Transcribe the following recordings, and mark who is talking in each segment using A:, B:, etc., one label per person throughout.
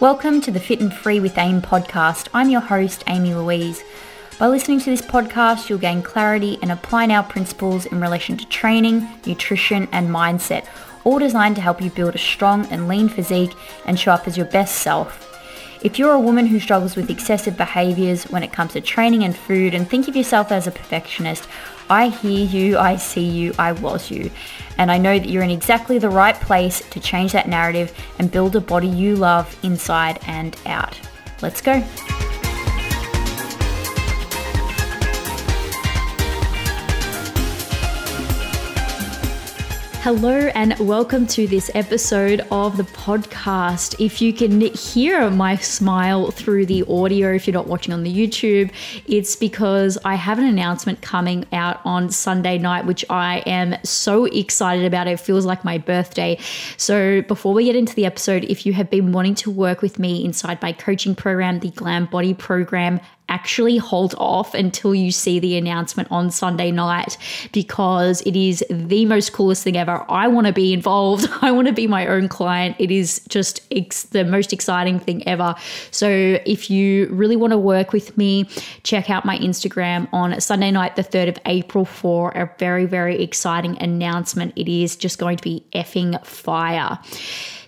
A: Welcome to the Fit and Free with AIM podcast. I'm your host, Amy Louise. By listening to this podcast, you'll gain clarity and apply our principles in relation to training, nutrition, and mindset, all designed to help you build a strong and lean physique and show up as your best self. If you're a woman who struggles with excessive behaviors when it comes to training and food and think of yourself as a perfectionist, I hear you, I see you, I was you. And I know that you're in exactly the right place to change that narrative and build a body you love inside and out. Let's go. Hello, and welcome to this episode of the podcast. If you can hear my smile through the audio, if you're not watching on the YouTube, it's because I have an announcement coming out on Sunday night, which I am so excited about. It feels like my birthday. So, before we get into the episode, if you have been wanting to work with me inside my coaching program, the Glam Body Program, actually hold off until you see the announcement on Sunday night because it is the most coolest thing ever. I want to be involved. I want to be my own client. It is just ex- the most exciting thing ever. So if you really want to work with me, check out my Instagram on Sunday night, the 3rd of April, for a very, very exciting announcement. It is just going to be effing fire.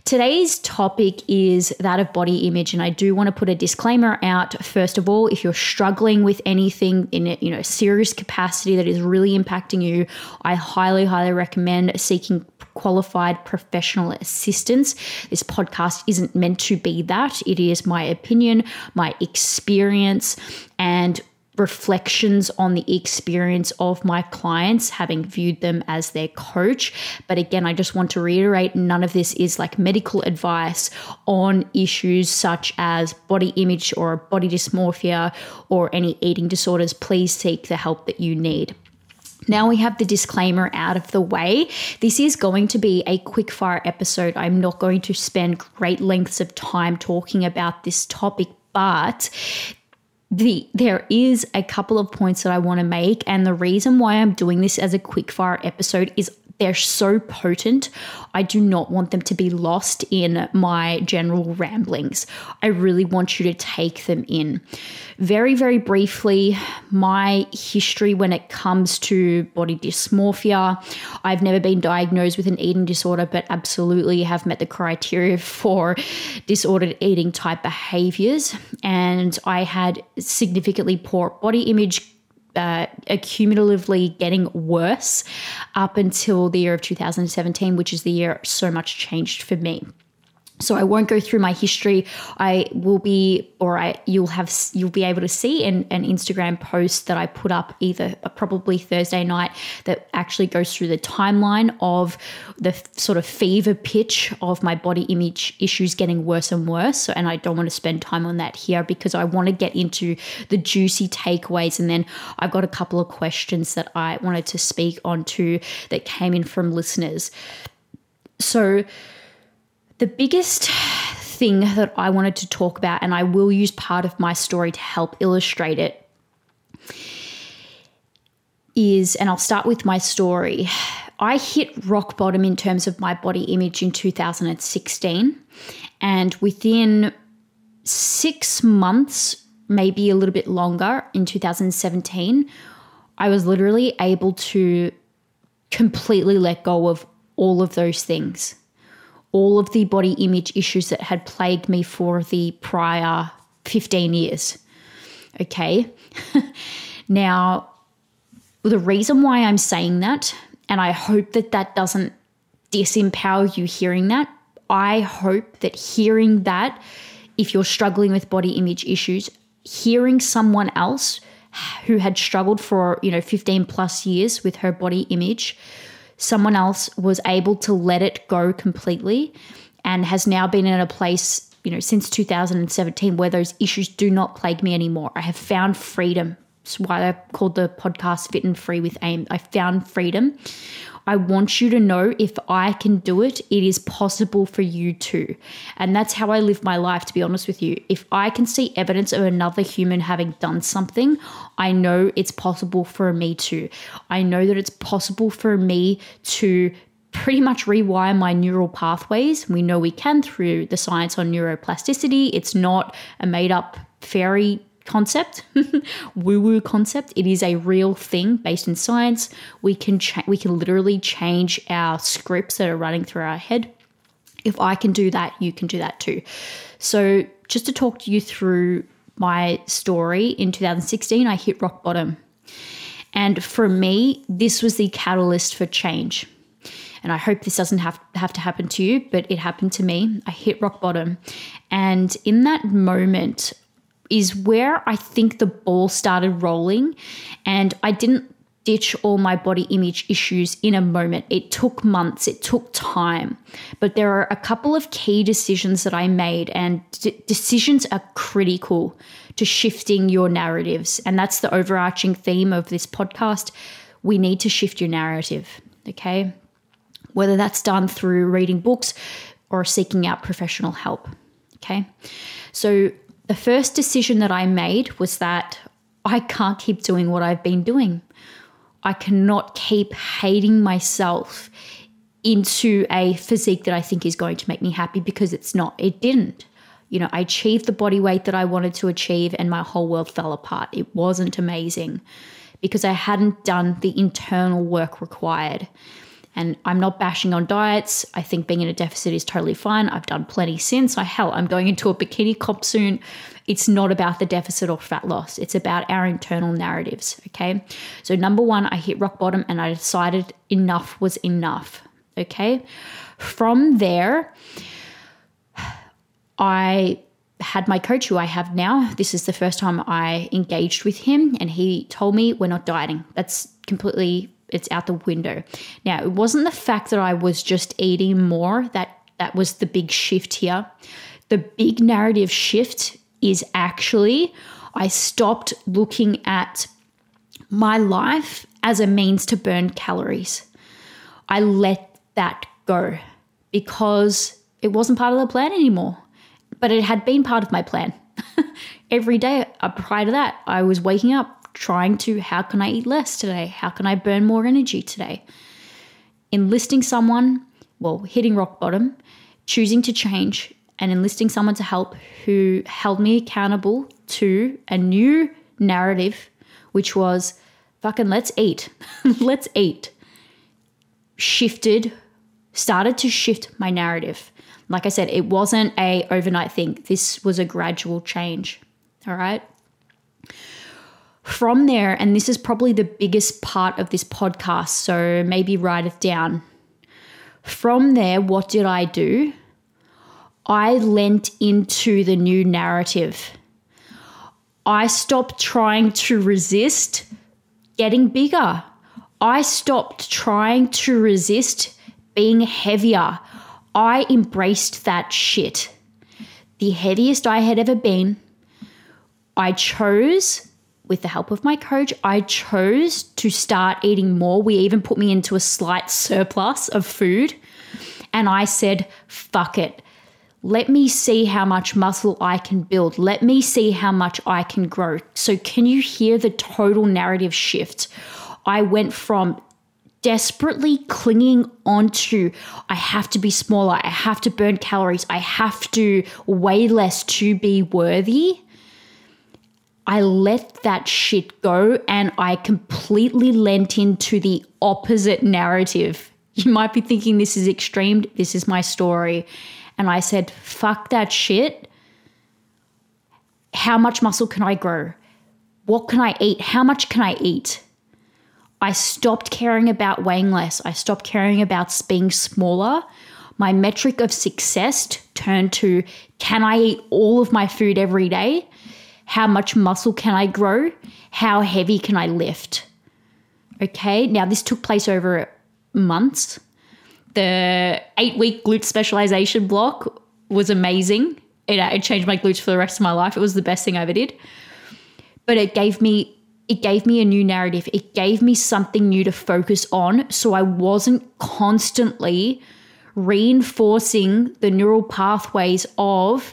A: Today's topic is that of body image, and I do want to put a disclaimer out. First of all, if you're struggling with anything in a you know serious capacity that is really impacting you, I highly, highly recommend seeking qualified professional assistance. This podcast isn't meant to be that. It is my opinion, my experience, and reflections on the experience of my clients, having viewed them as their coach. But again, I just want to reiterate none of this is like medical advice on issues such as body image or body dysmorphia or any eating disorders. Please seek the help that you need. Now we have the disclaimer out of the way. This is going to be a quick fire episode. I'm not going to spend great lengths of time talking about this topic, but the there is a couple of points that I want to make and the reason why I'm doing this as a quick fire episode is they're so potent. I do not want them to be lost in my general ramblings. I really want you to take them in. Very, very briefly, my history when it comes to body dysmorphia. I've never been diagnosed with an eating disorder, but absolutely have met the criteria for disordered eating type behaviors. And I had significantly poor body image uh, accumulatively getting worse up until the year of 2017, which is the year so much changed for me. So I won't go through my history. I will be, or I you'll have you'll be able to see an, an Instagram post that I put up either uh, probably Thursday night that actually goes through the timeline of the sort of fever pitch of my body image issues getting worse and worse. So, and I don't want to spend time on that here because I want to get into the juicy takeaways, and then I've got a couple of questions that I wanted to speak on to that came in from listeners. So the biggest thing that I wanted to talk about, and I will use part of my story to help illustrate it, is, and I'll start with my story. I hit rock bottom in terms of my body image in 2016. And within six months, maybe a little bit longer, in 2017, I was literally able to completely let go of all of those things all of the body image issues that had plagued me for the prior 15 years. Okay. now, the reason why I'm saying that, and I hope that that doesn't disempower you hearing that, I hope that hearing that, if you're struggling with body image issues, hearing someone else who had struggled for, you know, 15 plus years with her body image someone else was able to let it go completely and has now been in a place, you know, since 2017 where those issues do not plague me anymore. I have found freedom. Why I called the podcast Fit and Free with AIM. I found freedom. I want you to know if I can do it, it is possible for you too. And that's how I live my life, to be honest with you. If I can see evidence of another human having done something, I know it's possible for me too. I know that it's possible for me to pretty much rewire my neural pathways. We know we can through the science on neuroplasticity. It's not a made up fairy concept, woo woo concept. It is a real thing based in science. We can cha- we can literally change our scripts that are running through our head. If I can do that, you can do that too. So, just to talk to you through my story in 2016, I hit rock bottom. And for me, this was the catalyst for change. And I hope this doesn't have, have to happen to you, but it happened to me. I hit rock bottom. And in that moment is where I think the ball started rolling. And I didn't ditch all my body image issues in a moment. It took months, it took time. But there are a couple of key decisions that I made, and d- decisions are critical to shifting your narratives. And that's the overarching theme of this podcast. We need to shift your narrative, okay? Whether that's done through reading books or seeking out professional help, okay? So, the first decision that I made was that I can't keep doing what I've been doing. I cannot keep hating myself into a physique that I think is going to make me happy because it's not. It didn't. You know, I achieved the body weight that I wanted to achieve and my whole world fell apart. It wasn't amazing because I hadn't done the internal work required. And I'm not bashing on diets. I think being in a deficit is totally fine. I've done plenty since. I hell, I'm going into a bikini comp soon. It's not about the deficit or fat loss. It's about our internal narratives. Okay. So number one, I hit rock bottom and I decided enough was enough. Okay. From there, I had my coach who I have now. This is the first time I engaged with him, and he told me we're not dieting. That's completely it's out the window. Now, it wasn't the fact that I was just eating more that that was the big shift here. The big narrative shift is actually I stopped looking at my life as a means to burn calories. I let that go because it wasn't part of the plan anymore. But it had been part of my plan. Every day uh, prior to that, I was waking up trying to how can I eat less today? How can I burn more energy today? Enlisting someone, well, hitting rock bottom, choosing to change, and enlisting someone to help who held me accountable to a new narrative, which was fucking let's eat. let's eat. Shifted, started to shift my narrative. Like I said, it wasn't a overnight thing. This was a gradual change. All right. From there, and this is probably the biggest part of this podcast, so maybe write it down. From there, what did I do? I lent into the new narrative. I stopped trying to resist getting bigger. I stopped trying to resist being heavier. I embraced that shit. The heaviest I had ever been. I chose with the help of my coach, I chose to start eating more. We even put me into a slight surplus of food. And I said, fuck it. Let me see how much muscle I can build. Let me see how much I can grow. So, can you hear the total narrative shift? I went from desperately clinging onto I have to be smaller, I have to burn calories, I have to weigh less to be worthy I let that shit go and I completely lent into the opposite narrative. You might be thinking this is extreme. This is my story. And I said, fuck that shit. How much muscle can I grow? What can I eat? How much can I eat? I stopped caring about weighing less. I stopped caring about being smaller. My metric of success turned to can I eat all of my food every day? How much muscle can I grow? How heavy can I lift? Okay, now this took place over months. The eight week glute specialization block was amazing. It, uh, it changed my glutes for the rest of my life. It was the best thing I ever did. But it gave me it gave me a new narrative. It gave me something new to focus on so I wasn't constantly reinforcing the neural pathways of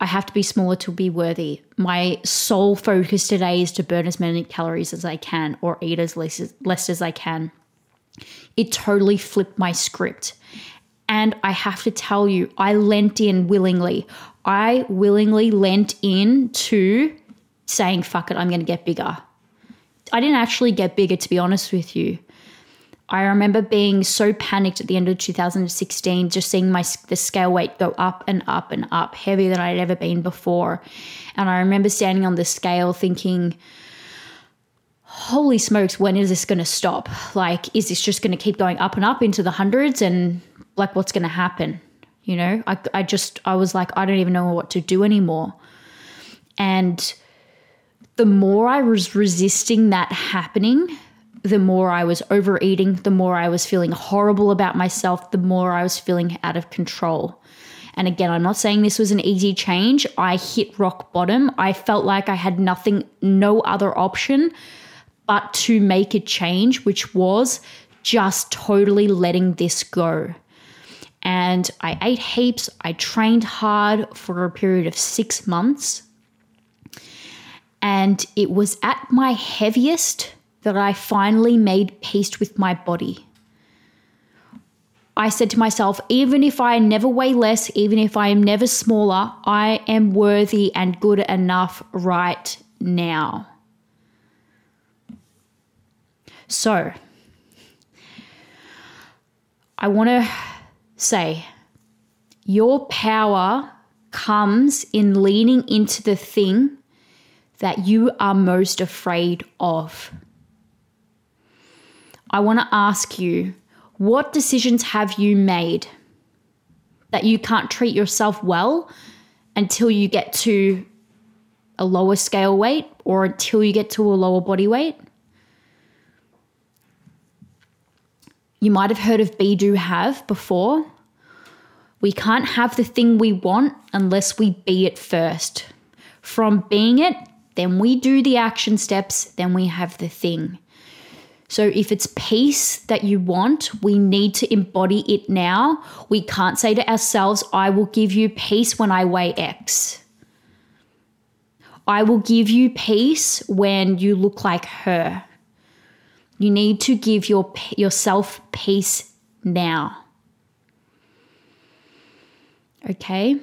A: I have to be smaller to be worthy. My sole focus today is to burn as many calories as I can or eat as less, less as I can. It totally flipped my script. And I have to tell you, I lent in willingly. I willingly lent in to saying, fuck it, I'm going to get bigger. I didn't actually get bigger, to be honest with you. I remember being so panicked at the end of 2016, just seeing my the scale weight go up and up and up, heavier than I'd ever been before. And I remember standing on the scale thinking, holy smokes, when is this going to stop? Like, is this just going to keep going up and up into the hundreds? And like, what's going to happen? You know, I, I just, I was like, I don't even know what to do anymore. And the more I was resisting that happening, the more I was overeating, the more I was feeling horrible about myself, the more I was feeling out of control. And again, I'm not saying this was an easy change. I hit rock bottom. I felt like I had nothing, no other option but to make a change, which was just totally letting this go. And I ate heaps. I trained hard for a period of six months. And it was at my heaviest that I finally made peace with my body. I said to myself, even if I never weigh less, even if I am never smaller, I am worthy and good enough right now. So, I want to say your power comes in leaning into the thing that you are most afraid of. I want to ask you what decisions have you made that you can't treat yourself well until you get to a lower scale weight or until you get to a lower body weight? You might have heard of be do have before. We can't have the thing we want unless we be it first. From being it, then we do the action steps, then we have the thing. So if it's peace that you want, we need to embody it now. We can't say to ourselves, I will give you peace when I weigh X. I will give you peace when you look like her. You need to give your yourself peace now. Okay?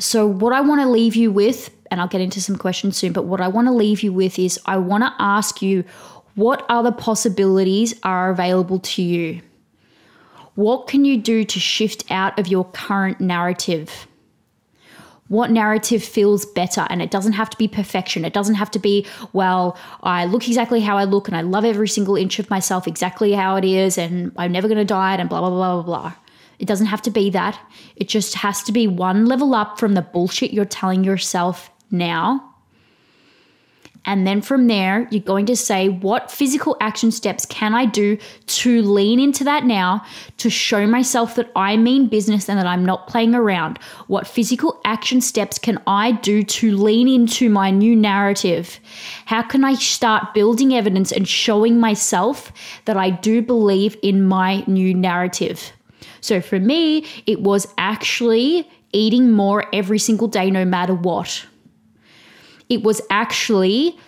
A: So what I want to leave you with and I'll get into some questions soon, but what I want to leave you with is I want to ask you what other possibilities are available to you? What can you do to shift out of your current narrative? What narrative feels better? And it doesn't have to be perfection. It doesn't have to be, well, I look exactly how I look and I love every single inch of myself exactly how it is and I'm never going to diet and blah, blah, blah, blah, blah. It doesn't have to be that. It just has to be one level up from the bullshit you're telling yourself now and then from there, you're going to say, what physical action steps can I do to lean into that now to show myself that I mean business and that I'm not playing around? What physical action steps can I do to lean into my new narrative? How can I start building evidence and showing myself that I do believe in my new narrative? So for me, it was actually eating more every single day, no matter what. It was actually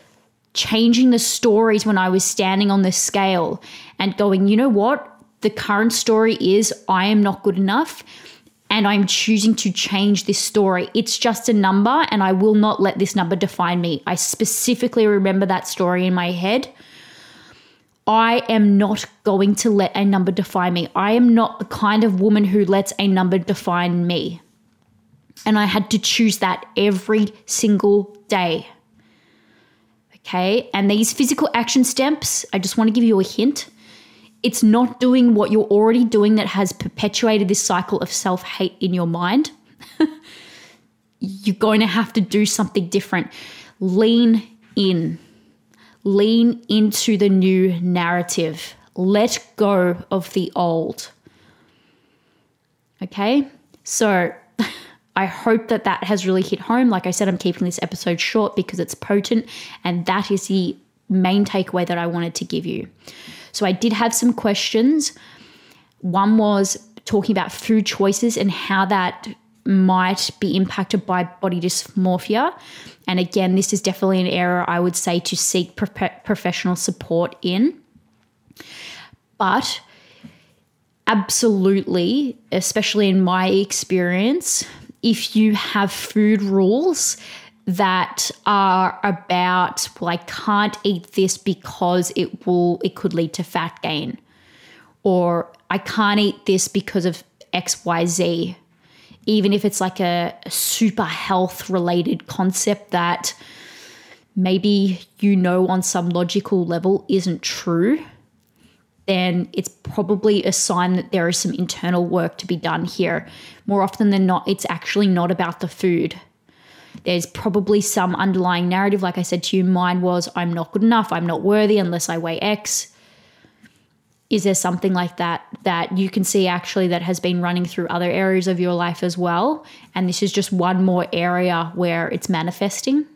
A: changing the stories when I was standing on the scale and going, you know what? The current story is I am not good enough and I'm choosing to change this story. It's just a number and I will not let this number define me. I specifically remember that story in my head. I am not going to let a number define me. I am not the kind of woman who lets a number define me. And I had to choose that every single day. Okay. And these physical action steps, I just want to give you a hint. It's not doing what you're already doing that has perpetuated this cycle of self hate in your mind. you're going to have to do something different. Lean in, lean into the new narrative. Let go of the old. Okay. So, I hope that that has really hit home. Like I said, I'm keeping this episode short because it's potent, and that is the main takeaway that I wanted to give you. So I did have some questions. One was talking about food choices and how that might be impacted by body dysmorphia. And again, this is definitely an area I would say to seek pro- professional support in. But absolutely, especially in my experience, if you have food rules that are about well i can't eat this because it will it could lead to fat gain. Or i can't eat this because of xyz even if it's like a, a super health related concept that maybe you know on some logical level isn't true then it's probably a sign that there is some internal work to be done here. More often than not, it's actually not about the food. There's probably some underlying narrative, like I said to you, mine was I'm not good enough, I'm not worthy unless I weigh X. Is there something like that that you can see actually that has been running through other areas of your life as well? And this is just one more area where it's manifesting?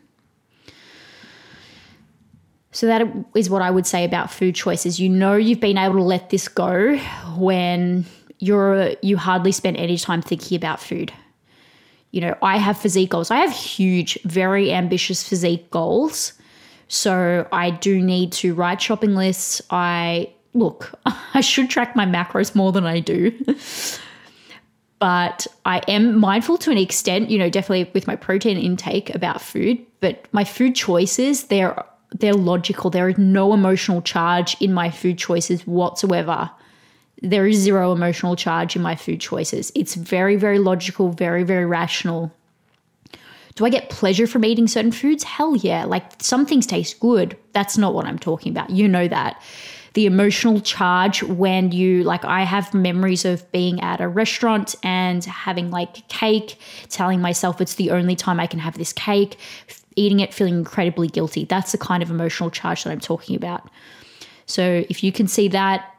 A: So that is what I would say about food choices. You know you've been able to let this go when you're you hardly spend any time thinking about food. You know, I have physique goals. I have huge, very ambitious physique goals. So I do need to write shopping lists. I look, I should track my macros more than I do. but I am mindful to an extent, you know, definitely with my protein intake about food, but my food choices, they're they're logical. There is no emotional charge in my food choices whatsoever. There is zero emotional charge in my food choices. It's very, very logical, very, very rational. Do I get pleasure from eating certain foods? Hell yeah. Like some things taste good. That's not what I'm talking about. You know that. The emotional charge when you, like, I have memories of being at a restaurant and having like cake, telling myself it's the only time I can have this cake, eating it feeling incredibly guilty. That's the kind of emotional charge that I'm talking about. So if you can see that,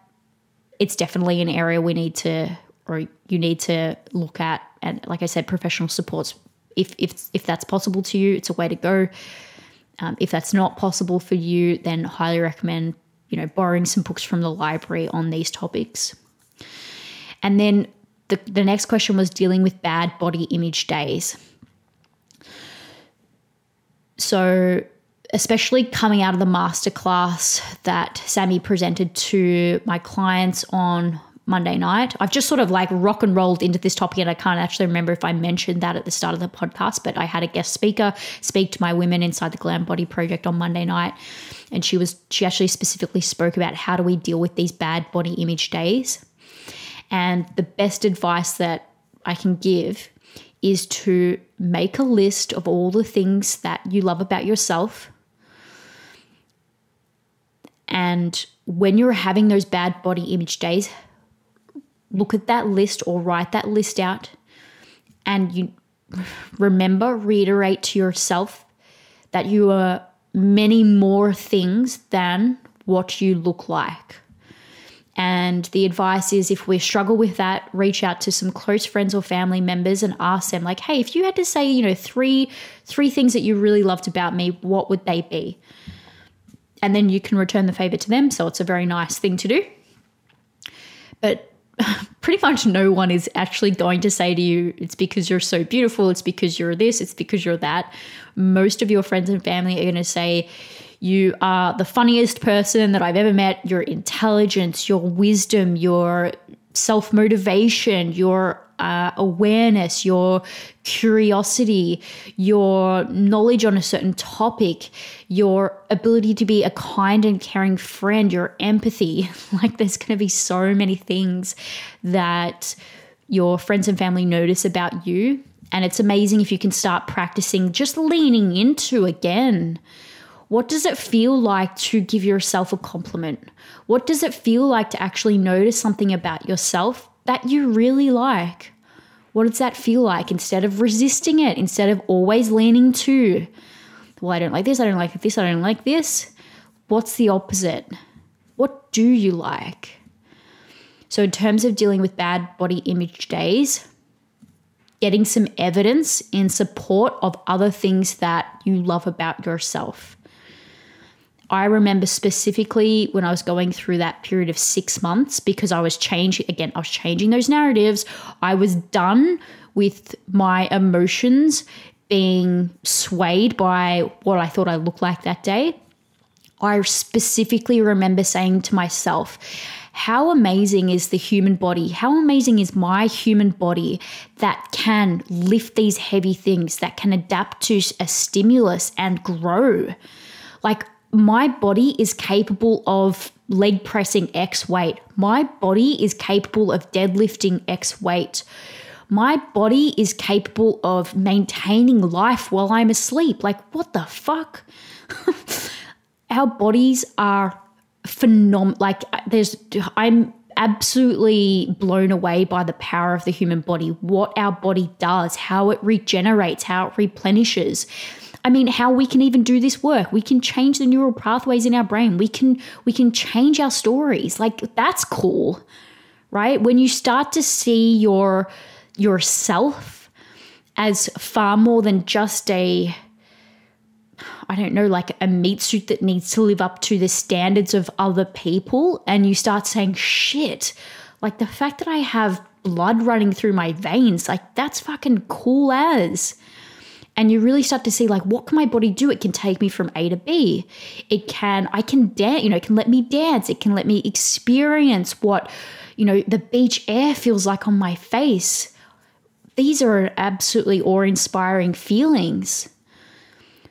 A: it's definitely an area we need to or you need to look at and like I said professional supports if if if that's possible to you, it's a way to go. Um, if that's not possible for you, then highly recommend you know borrowing some books from the library on these topics. And then the, the next question was dealing with bad body image days. So, especially coming out of the masterclass that Sammy presented to my clients on Monday night. I've just sort of like rock and rolled into this topic, and I can't actually remember if I mentioned that at the start of the podcast, but I had a guest speaker speak to my women inside the Glam Body Project on Monday night. And she was, she actually specifically spoke about how do we deal with these bad body image days. And the best advice that I can give is to make a list of all the things that you love about yourself. And when you're having those bad body image days, look at that list or write that list out and you remember, reiterate to yourself that you are many more things than what you look like. And the advice is if we struggle with that, reach out to some close friends or family members and ask them like, "Hey, if you had to say, you know, three three things that you really loved about me, what would they be?" And then you can return the favor to them, so it's a very nice thing to do. But pretty much no one is actually going to say to you, it's because you're so beautiful, it's because you're this, it's because you're that. Most of your friends and family are going to say, you are the funniest person that I've ever met. Your intelligence, your wisdom, your self motivation, your uh, awareness, your curiosity, your knowledge on a certain topic, your ability to be a kind and caring friend, your empathy. Like, there's going to be so many things that your friends and family notice about you. And it's amazing if you can start practicing just leaning into again what does it feel like to give yourself a compliment? What does it feel like to actually notice something about yourself that you really like? What does that feel like instead of resisting it, instead of always leaning to, well, I don't like this, I don't like this, I don't like this? What's the opposite? What do you like? So, in terms of dealing with bad body image days, getting some evidence in support of other things that you love about yourself. I remember specifically when I was going through that period of six months because I was changing, again, I was changing those narratives. I was done with my emotions being swayed by what I thought I looked like that day. I specifically remember saying to myself, how amazing is the human body? How amazing is my human body that can lift these heavy things, that can adapt to a stimulus and grow? Like, my body is capable of leg pressing X weight. My body is capable of deadlifting X weight. My body is capable of maintaining life while I'm asleep. Like, what the fuck? Our bodies are phenomenal. Like, uh, there's, I'm absolutely blown away by the power of the human body, what our body does, how it regenerates, how it replenishes. I mean, how we can even do this work. We can change the neural pathways in our brain. We can we can change our stories. Like that's cool. Right? When you start to see your yourself as far more than just a I don't know, like a meat suit that needs to live up to the standards of other people. And you start saying, shit, like the fact that I have blood running through my veins, like that's fucking cool as. And you really start to see, like, what can my body do? It can take me from A to B. It can, I can dance, you know, it can let me dance. It can let me experience what, you know, the beach air feels like on my face. These are absolutely awe inspiring feelings.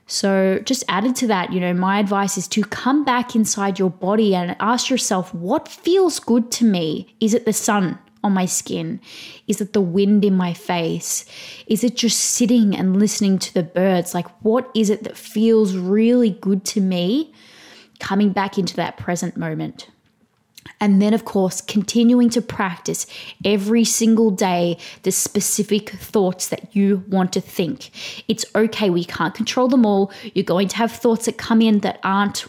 A: So, just added to that, you know, my advice is to come back inside your body and ask yourself, what feels good to me? Is it the sun on my skin? Is it the wind in my face? Is it just sitting and listening to the birds? Like, what is it that feels really good to me? Coming back into that present moment. And then, of course, continuing to practice every single day the specific thoughts that you want to think. It's okay, we can't control them all. You're going to have thoughts that come in that aren't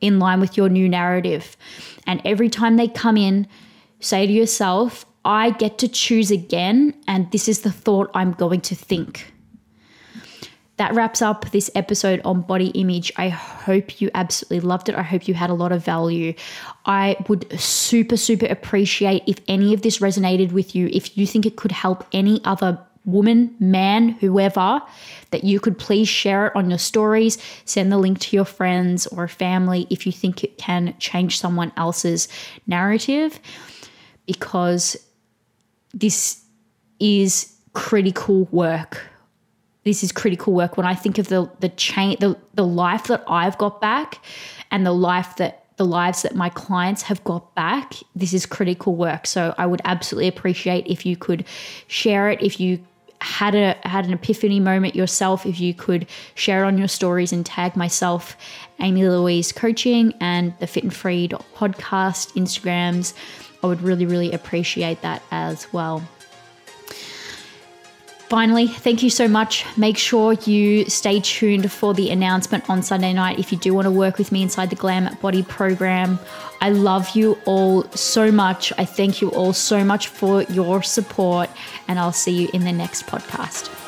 A: in line with your new narrative. And every time they come in, say to yourself, I get to choose again, and this is the thought I'm going to think that wraps up this episode on body image. I hope you absolutely loved it. I hope you had a lot of value. I would super, super appreciate if any of this resonated with you. If you think it could help any other woman, man, whoever, that you could please share it on your stories, send the link to your friends or family if you think it can change someone else's narrative, because this is critical work. This is critical work. When I think of the the chain the, the life that I've got back and the life that the lives that my clients have got back this is critical work. So I would absolutely appreciate if you could share it if you had a had an epiphany moment yourself if you could share on your stories and tag myself Amy Louise coaching and the fit and free podcast instagrams I would really really appreciate that as well Finally, thank you so much. Make sure you stay tuned for the announcement on Sunday night if you do want to work with me inside the Glam Body program. I love you all so much. I thank you all so much for your support, and I'll see you in the next podcast.